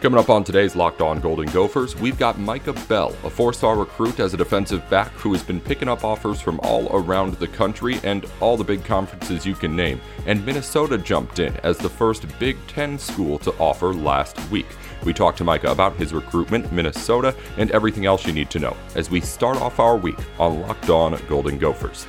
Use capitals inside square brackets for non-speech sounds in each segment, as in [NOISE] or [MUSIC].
Coming up on today's Locked On Golden Gophers, we've got Micah Bell, a four star recruit as a defensive back who has been picking up offers from all around the country and all the big conferences you can name. And Minnesota jumped in as the first Big Ten school to offer last week. We talked to Micah about his recruitment, Minnesota, and everything else you need to know as we start off our week on Locked On Golden Gophers.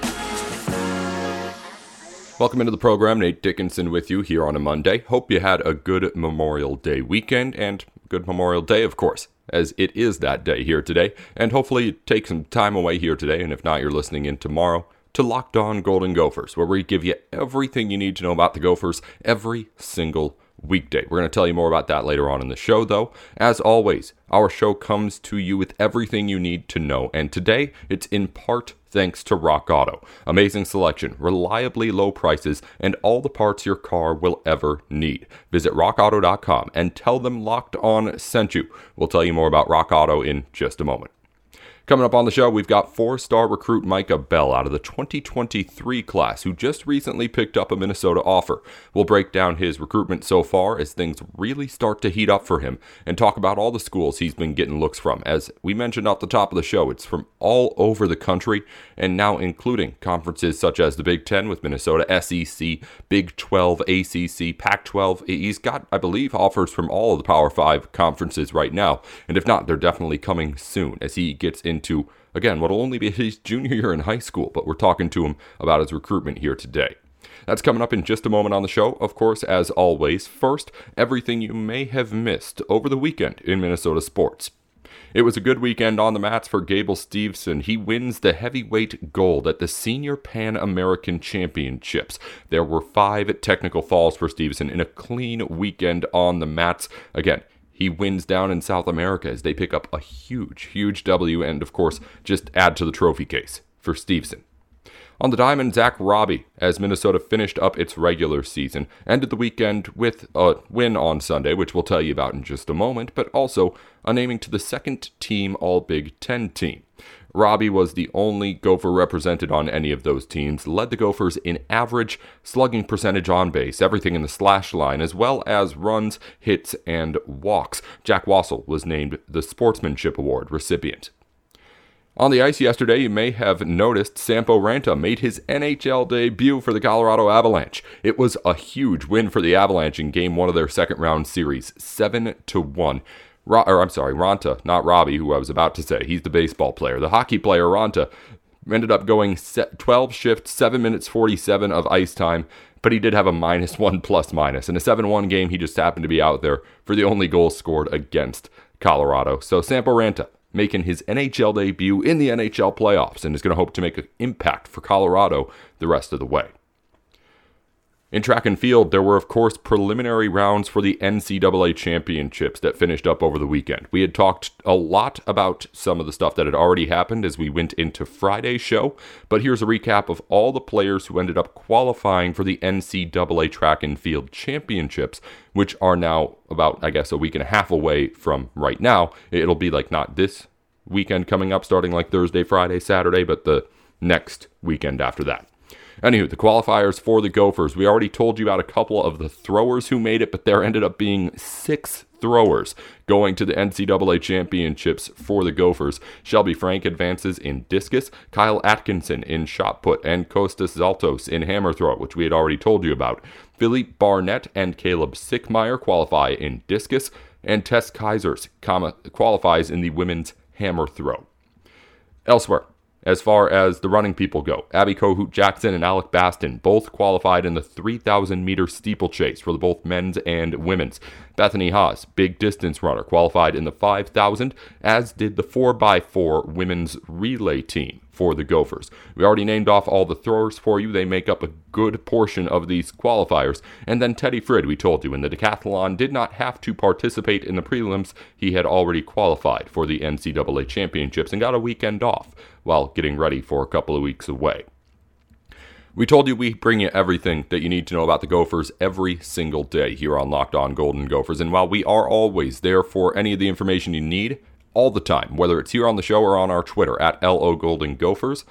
Welcome into the program. Nate Dickinson with you here on a Monday. Hope you had a good Memorial Day weekend and good Memorial Day, of course, as it is that day here today. And hopefully, you take some time away here today. And if not, you're listening in tomorrow to Locked On Golden Gophers, where we give you everything you need to know about the Gophers every single weekday. We're going to tell you more about that later on in the show, though. As always, our show comes to you with everything you need to know. And today, it's in part thanks to Rock Auto. Amazing selection, reliably low prices, and all the parts your car will ever need. Visit rockauto.com and tell them Locked On sent you. We'll tell you more about Rock Auto in just a moment. Coming up on the show, we've got four star recruit Micah Bell out of the 2023 class, who just recently picked up a Minnesota offer. We'll break down his recruitment so far as things really start to heat up for him and talk about all the schools he's been getting looks from. As we mentioned at the top of the show, it's from all over the country and now including conferences such as the Big Ten with Minnesota, SEC, Big 12, ACC, Pac 12. He's got, I believe, offers from all of the Power 5 conferences right now. And if not, they're definitely coming soon as he gets into into, again, what will only be his junior year in high school, but we're talking to him about his recruitment here today. That's coming up in just a moment on the show, of course, as always. First, everything you may have missed over the weekend in Minnesota sports. It was a good weekend on the mats for Gable Steveson. He wins the heavyweight gold at the Senior Pan American Championships. There were five technical falls for Steveson in a clean weekend on the mats. Again, he wins down in South America as they pick up a huge, huge W and, of course, just add to the trophy case for Steveson. On the diamond, Zach Robbie, as Minnesota finished up its regular season, ended the weekend with a win on Sunday, which we'll tell you about in just a moment, but also a naming to the second team All Big Ten team. Robbie was the only Gopher represented on any of those teams, led the Gophers in average slugging percentage on base, everything in the slash line, as well as runs, hits, and walks. Jack Wassel was named the Sportsmanship Award recipient. On the ice yesterday, you may have noticed Sampo Ranta made his NHL debut for the Colorado Avalanche. It was a huge win for the Avalanche in game one of their second round series, 7 to 1. Ro- or I'm sorry, Ronta, not Robbie, who I was about to say. He's the baseball player. The hockey player, Ronta, ended up going 12 shifts, 7 minutes 47 of ice time, but he did have a minus 1 plus minus. In a 7 1 game, he just happened to be out there for the only goal scored against Colorado. So Sampo Ranta making his NHL debut in the NHL playoffs and is going to hope to make an impact for Colorado the rest of the way. In track and field, there were, of course, preliminary rounds for the NCAA championships that finished up over the weekend. We had talked a lot about some of the stuff that had already happened as we went into Friday's show, but here's a recap of all the players who ended up qualifying for the NCAA track and field championships, which are now about, I guess, a week and a half away from right now. It'll be like not this weekend coming up, starting like Thursday, Friday, Saturday, but the next weekend after that. Anywho, the qualifiers for the Gophers. We already told you about a couple of the throwers who made it, but there ended up being six throwers going to the NCAA championships for the Gophers. Shelby Frank advances in discus, Kyle Atkinson in shot put, and Kostas Zaltos in hammer throw, which we had already told you about. Philippe Barnett and Caleb Sickmeyer qualify in discus, and Tess Kaisers qualifies in the women's hammer throw. Elsewhere, as far as the running people go. Abby Kohout Jackson and Alec Baston both qualified in the 3,000 meter steeplechase for both men's and women's. Bethany Hasz, big distance runner, qualified in the 5,000, as did the 4x4 women's relay team for the Gophers. We already named off all the throwers for you. They make up a good portion of these qualifiers. And then Teddy Frid, we told you, in the decathlon, did not have to participate in the prelims. He had already qualified for the NCAA championships and got a weekend off while getting ready for a couple of weeks away. We told you we bring you everything that you need to know about the Gophers every single day here on Locked On Golden Gophers. And while we are always there for any of the information you need, all the time, whether it's here on the show or on our Twitter at LO Golden Gophers,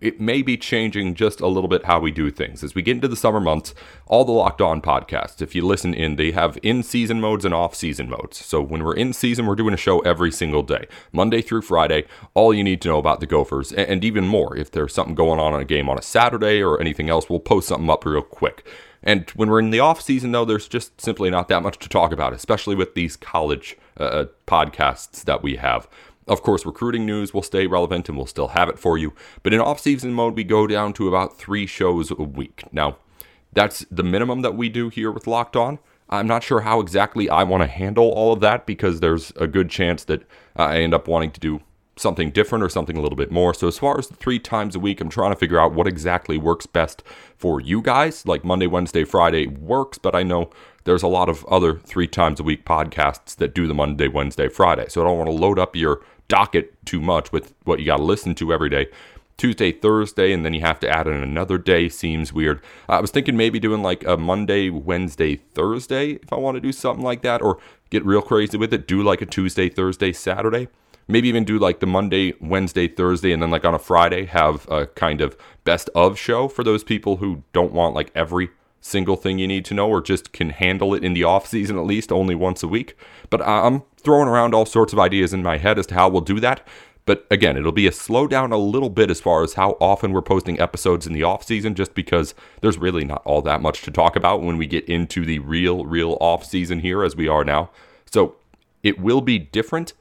it may be changing just a little bit how we do things. As we get into the summer months, all the Locked On podcasts, if you listen in, they have in season modes and off season modes. So when we're in season, we're doing a show every single day, Monday through Friday, all you need to know about the Gophers, and even more. If there's something going on in a game on a Saturday or anything else, we'll post something up real quick. And when we're in the off season, though, there's just simply not that much to talk about, especially with these college uh, uh podcasts that we have. Of course, recruiting news will stay relevant and we'll still have it for you. But in off season mode, we go down to about three shows a week. Now, that's the minimum that we do here with Locked On. I'm not sure how exactly I want to handle all of that because there's a good chance that I end up wanting to do something different or something a little bit more. So, as far as the three times a week, I'm trying to figure out what exactly works best for you guys. Like Monday, Wednesday, Friday works, but I know there's a lot of other three times a week podcasts that do the Monday, Wednesday, Friday. So, I don't want to load up your docket too much with what you got to listen to every day. Tuesday, Thursday, and then you have to add in another day seems weird. I was thinking maybe doing like a Monday, Wednesday, Thursday if I want to do something like that, or get real crazy with it, do like a Tuesday, Thursday, Saturday. Maybe even do like the Monday, Wednesday, Thursday, and then like on a Friday have a kind of best of show for those people who don't want like every single thing you need to know or just can handle it in the off season at least only once a week. But I'm throwing around all sorts of ideas in my head as to how we'll do that. But again, it'll be a slowdown a little bit as far as how often we're posting episodes in the off season, just because there's really not all that much to talk about when we get into the real, real off season here as we are now. So it will be different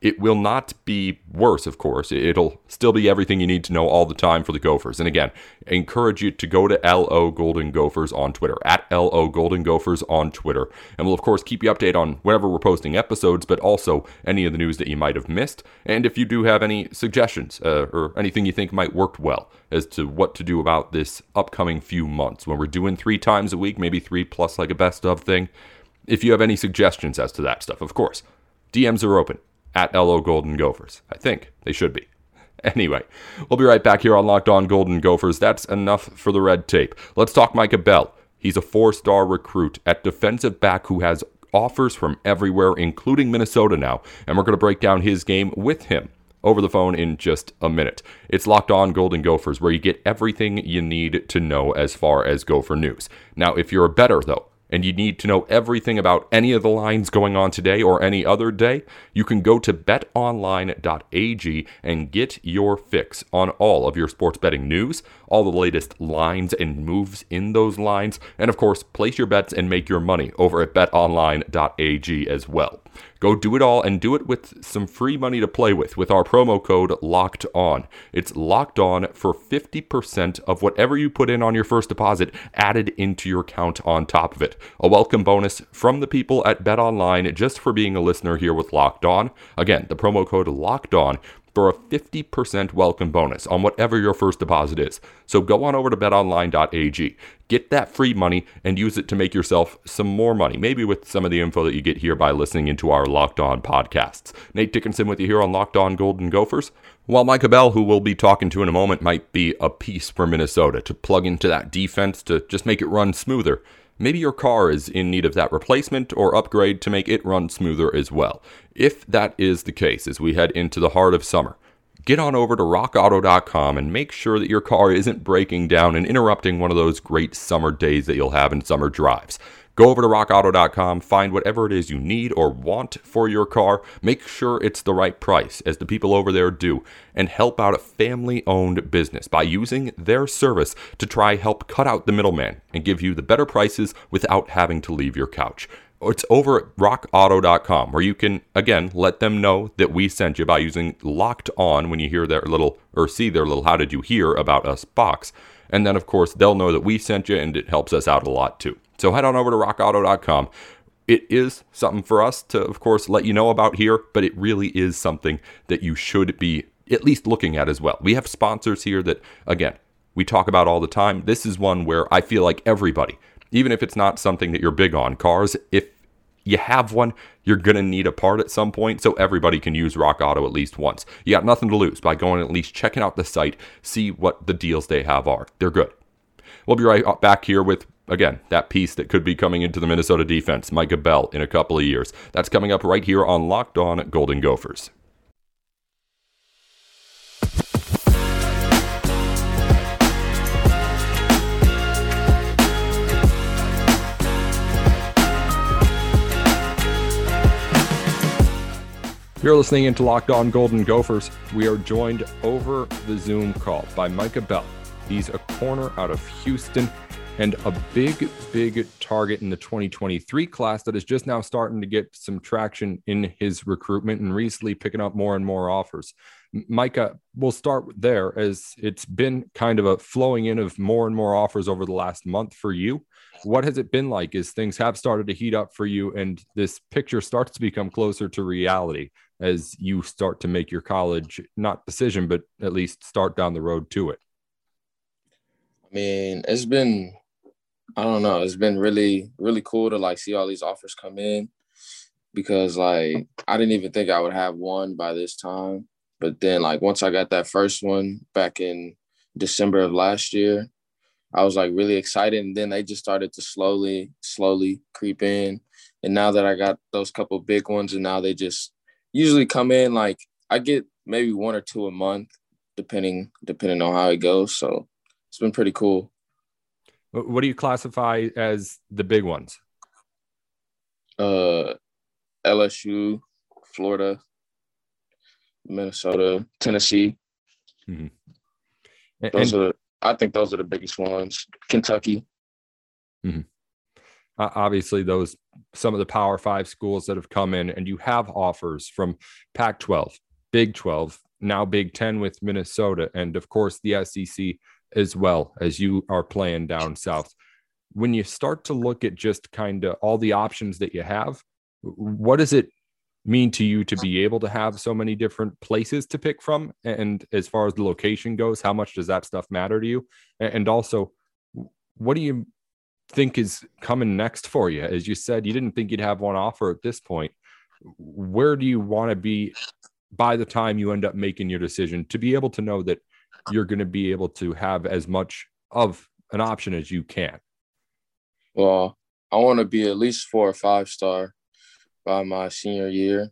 it will not be worse, of course. It'll still be everything you need to know all the time for the Gophers. And again, I encourage you to go to LO Golden Gophers on Twitter, at LO Golden Gophers on Twitter. And we'll, of course, keep you updated on whenever we're posting episodes, but also any of the news that you might have missed. And if you do have any suggestions uh, or anything you think might work well as to what to do about this upcoming few months when we're doing three times a week, maybe three plus like a best of thing. If you have any suggestions as to that stuff, of course, DMs are open at LO Golden Gophers. I think they should be. [LAUGHS] Anyway, we'll be right back here on Locked On Golden Gophers. That's enough for the red tape. Let's talk Micah Bell. He's a four star recruit at defensive back who has offers from everywhere, including Minnesota now. And we're going to break down his game with him over the phone in just a minute. It's Locked On Golden Gophers, where you get everything you need to know as far as Gopher news. Now, if you're a better, though, and you need to know everything about any of the lines going on today or any other day, you can go to betonline.ag and get your fix on all of your sports betting news, all the latest lines and moves in those lines, and of course, place your bets and make your money over at betonline.ag as well. Go do it all and do it with some free money to play with with our promo code LOCKED ON. It's locked on for 50% of whatever you put in on your first deposit added into your account on top of it. A welcome bonus from the people at BetOnline just for being a listener here with Locked On. Again, the promo code LOCKED ON for a 50% welcome bonus on whatever your first deposit is. So go on over to betonline.ag, get that free money, and use it to make yourself some more money, maybe with some of the info that you get here by listening into our Locked On podcasts. Nate Dickinson with you here on Locked On Golden Gophers. While Micah Bell, who we'll be talking to in a moment, might be a piece for Minnesota to plug into that defense to just make it run smoother. Maybe your car is in need of that replacement or upgrade to make it run smoother as well. If that is the case as we head into the heart of summer, get on over to rockauto.com and make sure that your car isn't breaking down and interrupting one of those great summer days that you'll have in summer drives. Go over to rockauto.com, find whatever it is you need or want for your car, make sure it's the right price, as the people over there do, and help out a family owned business by using their service to try help cut out the middleman and give you the better prices without having to leave your couch. It's over at rockauto.com where you can, again, let them know that we sent you by using locked on when you hear their little or see their little how did you hear about us box. And then, of course, they'll know that we sent you and it helps us out a lot too. So head on over to rockauto.com. It is something for us to, of course, let you know about here, but it really is something that you should be at least looking at as well. We have sponsors here that, again, we talk about all the time. This is one where I feel like everybody, even if it's not something that you're big on, cars, if you have one, you're going to need a part at some point, so everybody can use Rock Auto at least once. You got nothing to lose by going at least checking out the site, see what the deals they have are. They're good. We'll be right back here with again, that piece that could be coming into the Minnesota defense, Micah Bell, in a couple of years. That's coming up right here on Locked On Golden Gophers. You're listening into Locked On Golden Gophers. We are joined over the Zoom call by Micah Bell. He's a corner out of Houston and a big, big target in the 2023 class that is just now starting to get some traction in his recruitment and recently picking up more and more offers. Micah, we'll start there as it's been kind of a flowing in of more and more offers over the last month for you. What has it been like as things have started to heat up for you and this picture starts to become closer to reality? as you start to make your college not decision, but at least start down the road to it? I mean, it's been I don't know, it's been really really cool to like see all these offers come in because like I didn't even think I would have one by this time, but then like once I got that first one back in December of last year, I was like really excited and then they just started to slowly slowly creep in and now that I got those couple big ones and now they just usually come in like I get maybe one or two a month, depending depending on how it goes. So it's been pretty cool. What do you classify as the big ones? Uh, LSU, Florida, Minnesota, Tennessee. Mm-hmm. And, those are, I think, those are the biggest ones. Kentucky. Mm-hmm obviously those some of the power five schools that have come in and you have offers from pac 12 big 12 now big 10 with minnesota and of course the sec as well as you are playing down south when you start to look at just kind of all the options that you have what does it mean to you to be able to have so many different places to pick from and as far as the location goes how much does that stuff matter to you and also what do you think is coming next for you? As you said, you didn't think you'd have one offer at this point. Where do you want to be by the time you end up making your decision to be able to know that you're going to be able to have as much of an option as you can? Well, I want to be at least four or five star by my senior year.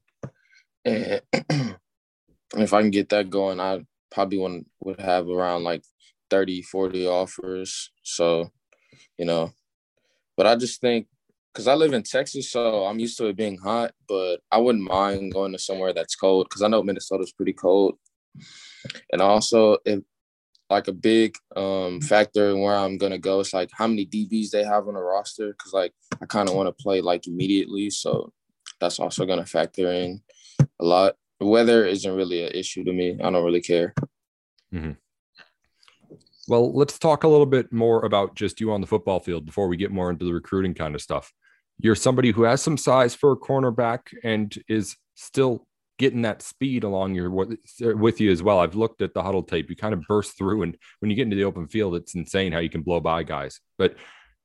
And [CLEARS THROAT] if I can get that going, I probably would have around like 30, 40 offers. So, you know, but I just think because I live in Texas, so I'm used to it being hot, but I wouldn't mind going to somewhere that's cold because I know Minnesota's pretty cold. And also, if like a big um, factor in where I'm gonna go is like how many DBs they have on the roster because like I kind of want to play like immediately, so that's also gonna factor in a lot. weather isn't really an issue to me. I don't really care. Mm-hmm. Well, let's talk a little bit more about just you on the football field before we get more into the recruiting kind of stuff. You're somebody who has some size for a cornerback and is still getting that speed along your with you as well. I've looked at the Hudl tape. You kind of burst through, and when you get into the open field, it's insane how you can blow by guys. But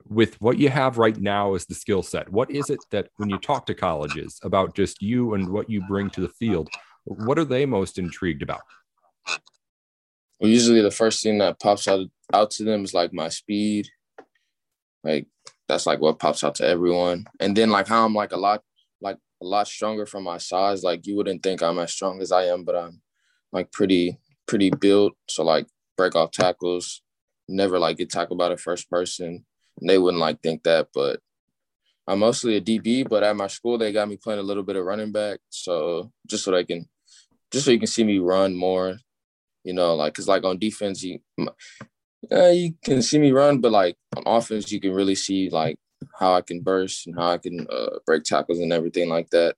with what you have right now as the skill set, what is it that when you talk to colleges about just you and what you bring to the field, what are they most intrigued about? well, usually the first thing that pops out out to them is like my speed. Like that's like what pops out to everyone. And then like how I'm like a lot like a lot stronger from my size. Like you wouldn't think I'm as strong as I am, but I'm like pretty pretty built. So like break off tackles, never like get tackled by the first person. And they wouldn't like think that, but I'm mostly a DB, but at my school they got me playing a little bit of running back. So just so they can just so you can see me run more, you know, like because like on defense, you uh, you can see me run, but like on offense, you can really see like how I can burst and how I can uh, break tackles and everything like that.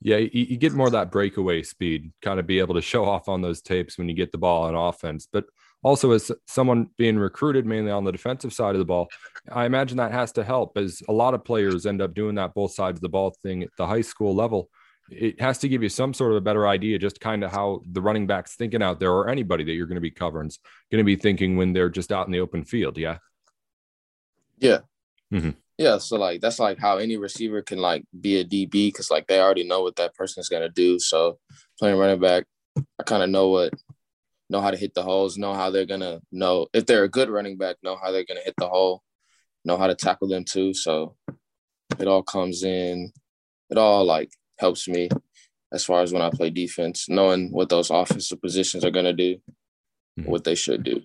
Yeah, you, you get more of that breakaway speed, kind of be able to show off on those tapes when you get the ball on offense. But also, as someone being recruited mainly on the defensive side of the ball, I imagine that has to help as a lot of players end up doing that both sides of the ball thing at the high school level. It has to give you some sort of a better idea just kind of how the running backs thinking out there or anybody that you're going to be covering is going to be thinking when they're just out in the open field yeah? Yeah. Mm-hmm. yeah so like that's like how any receiver can like be a db because like they already know what that person is going to do so playing running back i kind of know what know how to hit the holes know how they're going to know if they're a good running back know how they're going to hit the hole know how to tackle them too so it all comes in it all like helps me as far as when I play defense, knowing what those offensive positions are going to do, mm-hmm. what they should do.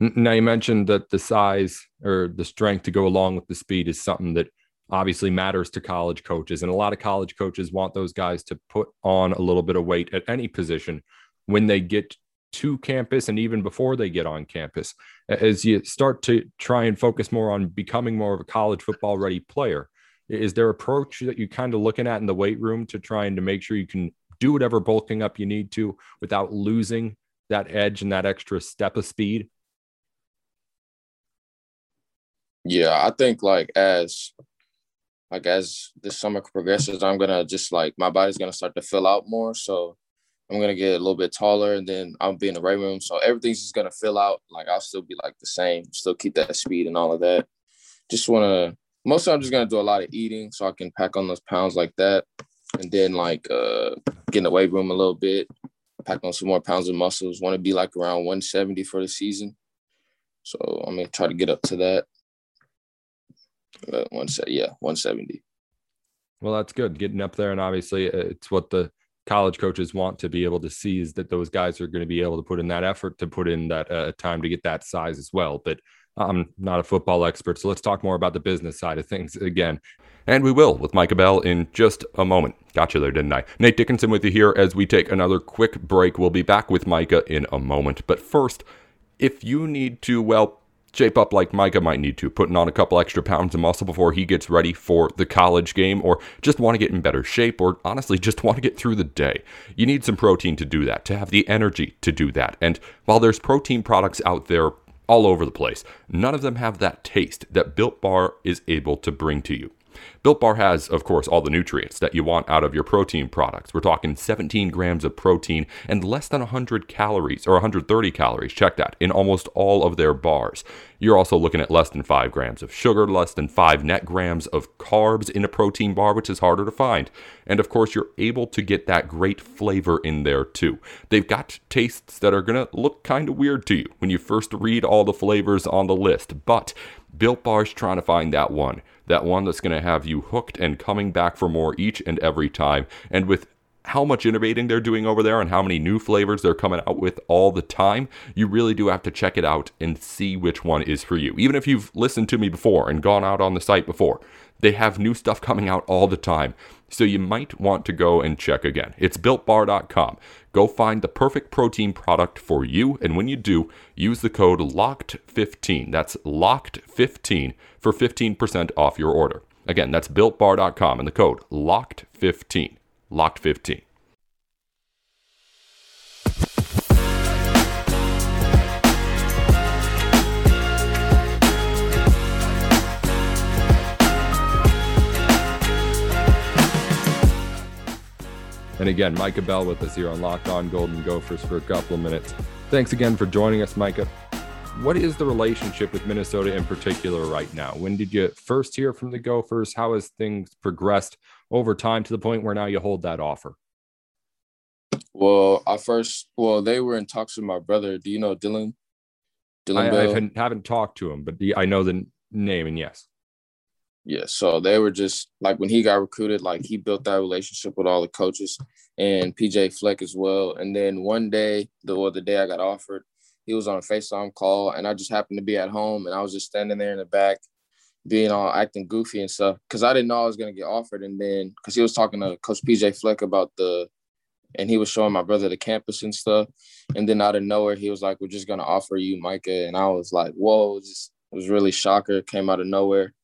Now you mentioned that the size or the strength to go along with the speed is something that obviously matters to college coaches. And a lot of college coaches want those guys to put on a little bit of weight at any position when they get to campus and even before they get on campus. As you start to try and focus more on becoming more of a college football ready player, is there approach that you're kind of looking at in the weight room to trying to make sure you can do whatever bulking up you need to without losing that edge and that extra step of speed? Yeah, I think like as like as the summer progresses, I'm gonna just like my body's gonna start to fill out more. So I'm gonna get a little bit taller, and then I'll be in the right room. So everything's just gonna fill out. Like I'll still be like the same, still keep that speed and all of that. Just wanna mostly I'm just gonna do a lot of eating so I can pack on those pounds like that, and then like uh get in the weight room a little bit, pack on some more pounds of muscles. Want to be like around 170 for the season. So I'm gonna try to get up to that. Uh, one set, yeah, 170. Well, that's good. Getting up there, and obviously, uh, it's what the college coaches want to be able to see is that those guys are going to be able to put in that effort to put in that uh, time to get that size as well. But I'm not a football expert, so let's talk more about the business side of things again. And we will with Micah Bell in just a moment. Gotcha there, didn't I? Nate Dickinson with you here as we take another quick break. We'll be back with Micah in a moment. But first, if you need to, well, shape up like Micah might need to, putting on a couple extra pounds of muscle before he gets ready for the college game, or just want to get in better shape, or honestly just want to get through the day. You need some protein to do that, to have the energy to do that. And while there's protein products out there all over the place, none of them have that taste that Built Bar is able to bring to you. Built Bar has, of course, all the nutrients that you want out of your protein products. We're talking 17 grams of protein and less than 100 calories, or 130 calories, check that, in almost all of their bars. You're also looking at less than 5 grams of sugar, less than 5 net grams of carbs in a protein bar, which is harder to find. And of course, you're able to get that great flavor in there too. They've got tastes that are going to look kind of weird to you when you first read all the flavors on the list, but Built Bar's trying to find that one that one that's going to have you hooked and coming back for more each and every time. And with how much innovating they're doing over there and how many new flavors they're coming out with all the time, you really do have to check it out and see which one is for you. Even if you've listened to me before and gone out on the site before, they have new stuff coming out all the time. So you might want to go and check again. It's builtbar.com. Go find the perfect protein product for you. And when you do, use the code LOCKED15. That's LOCKED15 for 15% off your order. Again, that's builtbar.com and the code LOCKED15. LOCKED15. And again, Micah Bell with us here on Locked On Golden Gophers for a couple of minutes. Thanks again for joining us, Micah. What is the relationship with Minnesota in particular right now? When did you first hear from the Gophers? How has things progressed over time to the point where now you hold that offer? Well, I first, well, they were in talks with my brother. Do you know Dylan? Dylan I? I haven't, haven't talked to him, but I know the name, and yes. Yeah, so they were just like when he got recruited, like he built that relationship with all the coaches and PJ Fleck as well. And then one day, the or the day I got offered, he was on a FaceTime call, and I just happened to be at home, and I was just standing there in the back, being all acting goofy and stuff, because I didn't know I was gonna get offered. And then because he was talking to Coach PJ Fleck about the, and he was showing my brother the campus and stuff, and then out of nowhere he was like, "We're just gonna offer you Micah," and I was like, "Whoa!" It, just, it was really shocker. Came out of nowhere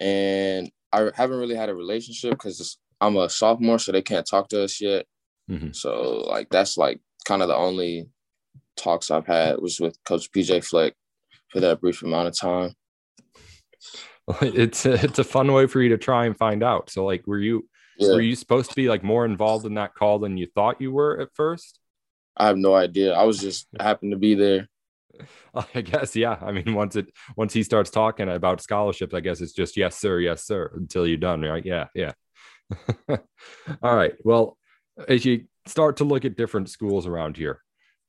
and I haven't really had a relationship because I'm a sophomore, so they can't talk to us yet. Mm-hmm. So like that's like kind of the only talks I've had was with Coach PJ Fleck for that brief amount of time. [LAUGHS] It's a, it's a fun way for you to try and find out. So like, were you yeah. were you supposed to be like more involved in that call than you thought you were at first? I have no idea. I was just [LAUGHS] happened to be there [LAUGHS] I guess yeah. I mean, once it once he starts talking about scholarships, I guess it's just yes sir, yes sir until you're done, right? Yeah, yeah. All right. Well, as you start to look at different schools around here,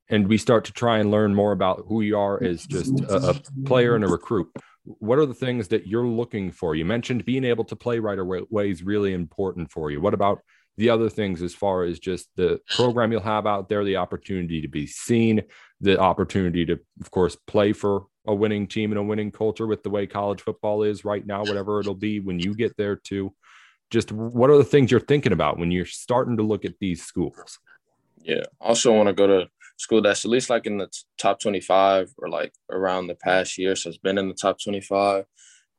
and we start to try and learn more about who you are as just a, a player and a recruit, what are the things that you're looking for? You mentioned being able to play right away is really important for you. What about the other things as far as just the program you'll have out there, the opportunity to be seen, the opportunity to, of course, play for a winning team and a winning culture with the way college football is right now, whatever it'll be when you get there too. Just what are the things you're thinking about when you're starting to look at these schools? Yeah. Also want to go to school that's at least like in the top 25 or like around the past year. So it's been in the top 25.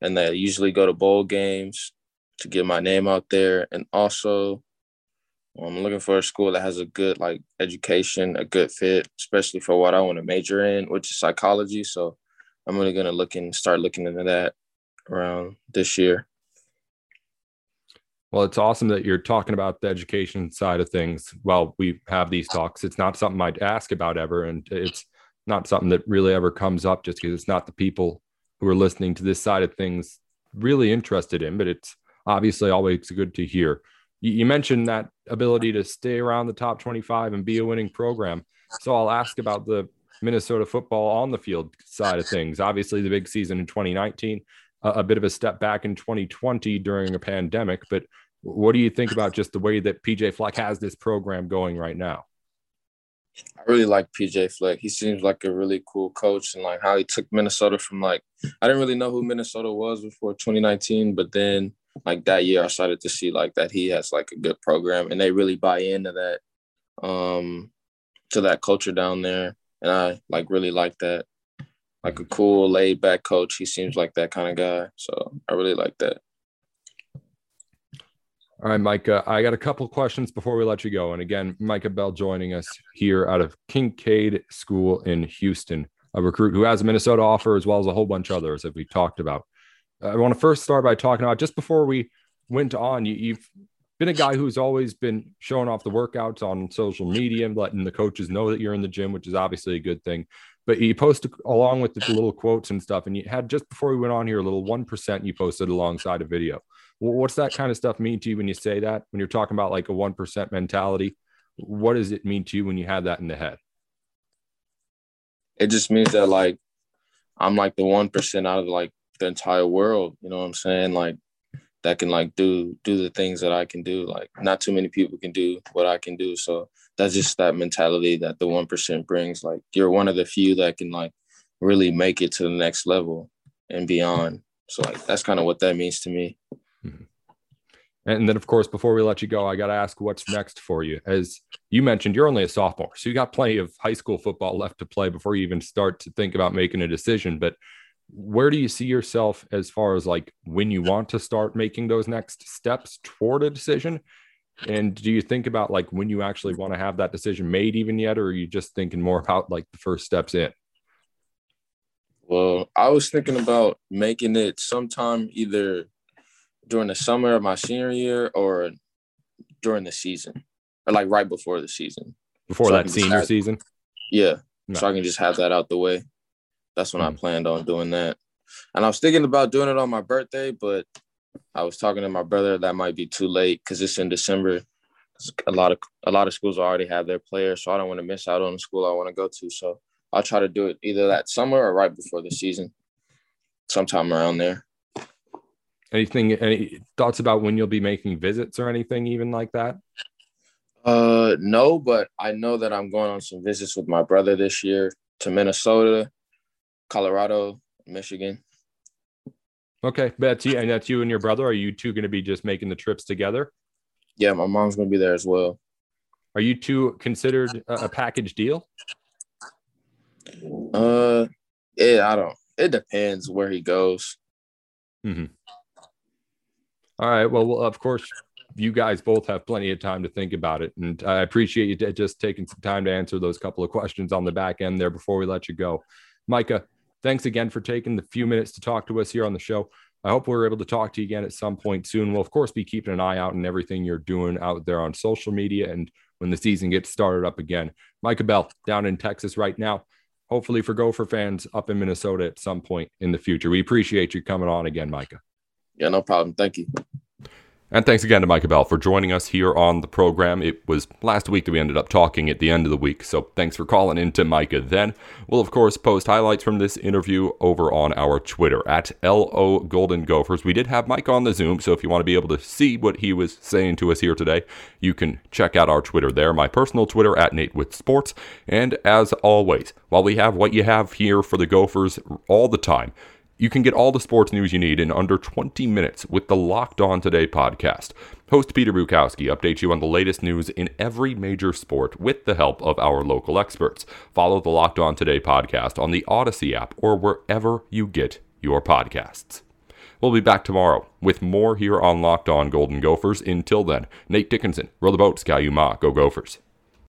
And they usually go to bowl games to get my name out there. And also I'm looking for a school that has a good like education, a good fit, especially for what I want to major in, which is psychology. So I'm really gonna look and start looking into that around this year. Well, it's awesome that you're talking about the education side of things while we have these talks. It's not something I'd ask about ever, and it's not something that really ever comes up just because it's not the people who are listening to this side of things really interested in, but it's obviously always good to hear. You mentioned that ability to stay around the top 25 and be a winning program. So I'll ask about the Minnesota football on the field side of things. Obviously, the big season in 2019, a bit of a step back in 2020 during a pandemic. But what do you think about just the way that PJ Fleck has this program going right now? I really like PJ Fleck. He seems like a really cool coach and like how he took Minnesota from like I didn't really know who Minnesota was before 2019, but then like that year I started to see like that he has like a good program and they really buy into that um to that culture down there and I like really like that. Like a cool laid back coach. He seems like that kind of guy. So I really like that. All right, Micah, I got a couple questions before we let you go. And again, Micah Bell joining us here out of Kincaid School in Houston, a recruit who has a Minnesota offer as well as a whole bunch of others that we talked about. Uh, I want to first start by talking about just before we went on, you, you've been a guy who's always been showing off the workouts on social media and letting the coaches know that you're in the gym, which is obviously a good thing. But you posted along with the little quotes and stuff, and you had just before we went on here a little one percent you posted alongside a video. What's that kind of stuff mean to you when you say that? When you're talking about like a one percent mentality, what does it mean to you when you have that in the head? It just means that like I'm like the one percent out of like the entire world. You know what I'm saying? Like that can like do do the things that I can do. Like not too many people can do what I can do. So that's just that mentality that the one percent brings. Like you're one of the few that can like really make it to the next level and beyond. So like that's kind of what that means to me. And then, of course, before we let you go, I got to ask what's next for you. As you mentioned, you're only a sophomore, so you got plenty of high school football left to play before you even start to think about making a decision. But where do you see yourself as far as like when you want to start making those next steps toward a decision and do you think about like when you actually want to have that decision made even yet or are you just thinking more about like the first steps in well i was thinking about making it sometime either during the summer of my senior year or during the season or like right before the season before so that senior have, season yeah no. so i can just have that out the way that's when mm. I planned on doing that. And I was thinking about doing it on my birthday, but I was talking to my brother that might be too late because it's in December. A lot of a lot of schools already have their players, so I don't want to miss out on the school I want to go to. So I'll try to do it either that summer or right before the season, sometime around there. Anything? Any thoughts about when you'll be making visits or anything, even like that? Uh, no, but I know that I'm going on some visits with my brother this year to Minnesota Colorado, Michigan. Okay, that's you, and that's you and your brother. Are you two going to be just making the trips together? Yeah, my mom's going to be there as well. Are you two considered a, a package deal? Uh, yeah, I don't. It depends where he goes. Mm-hmm. All right. Well, of course, you guys both have plenty of time to think about it, and I appreciate you just taking some time to answer those couple of questions on the back end there before we let you go, Micah thanks again for taking the few minutes to talk to us here on the show. I hope we're able to talk to you again at some point soon. We'll, of course, be keeping an eye out on everything you're doing out there on social media and when the season gets started up again. Micah Bell down in Texas right now. Hopefully, for Gopher fans up in Minnesota at some point in the future. We appreciate you coming on again, Micah. Yeah, no problem. Thank you. And thanks again to Micah Bell for joining us here on the program. It was last week that we ended up talking at the end of the week, so thanks for calling in to Micah then. We'll, of course, post highlights from this interview over on our Twitter at LO Golden Gophers. We did have Mike on the Zoom, so if you want to be able to see what he was saying to us here today, you can check out our Twitter there. My personal Twitter at Nate with Sports. And as always, while we have what you have here for the Gophers all the time, you can get all the sports news you need in under 20 minutes with the Locked On Today podcast. Host Peter Bukowski updates you on the latest news in every major sport with the help of our local experts. Follow the Locked On Today podcast on the Odyssey app or wherever you get your podcasts. We'll be back tomorrow with more here on Locked On Golden Gophers. Until then, Nate Dickinson, row the boat, Sky Ma, go Gophers.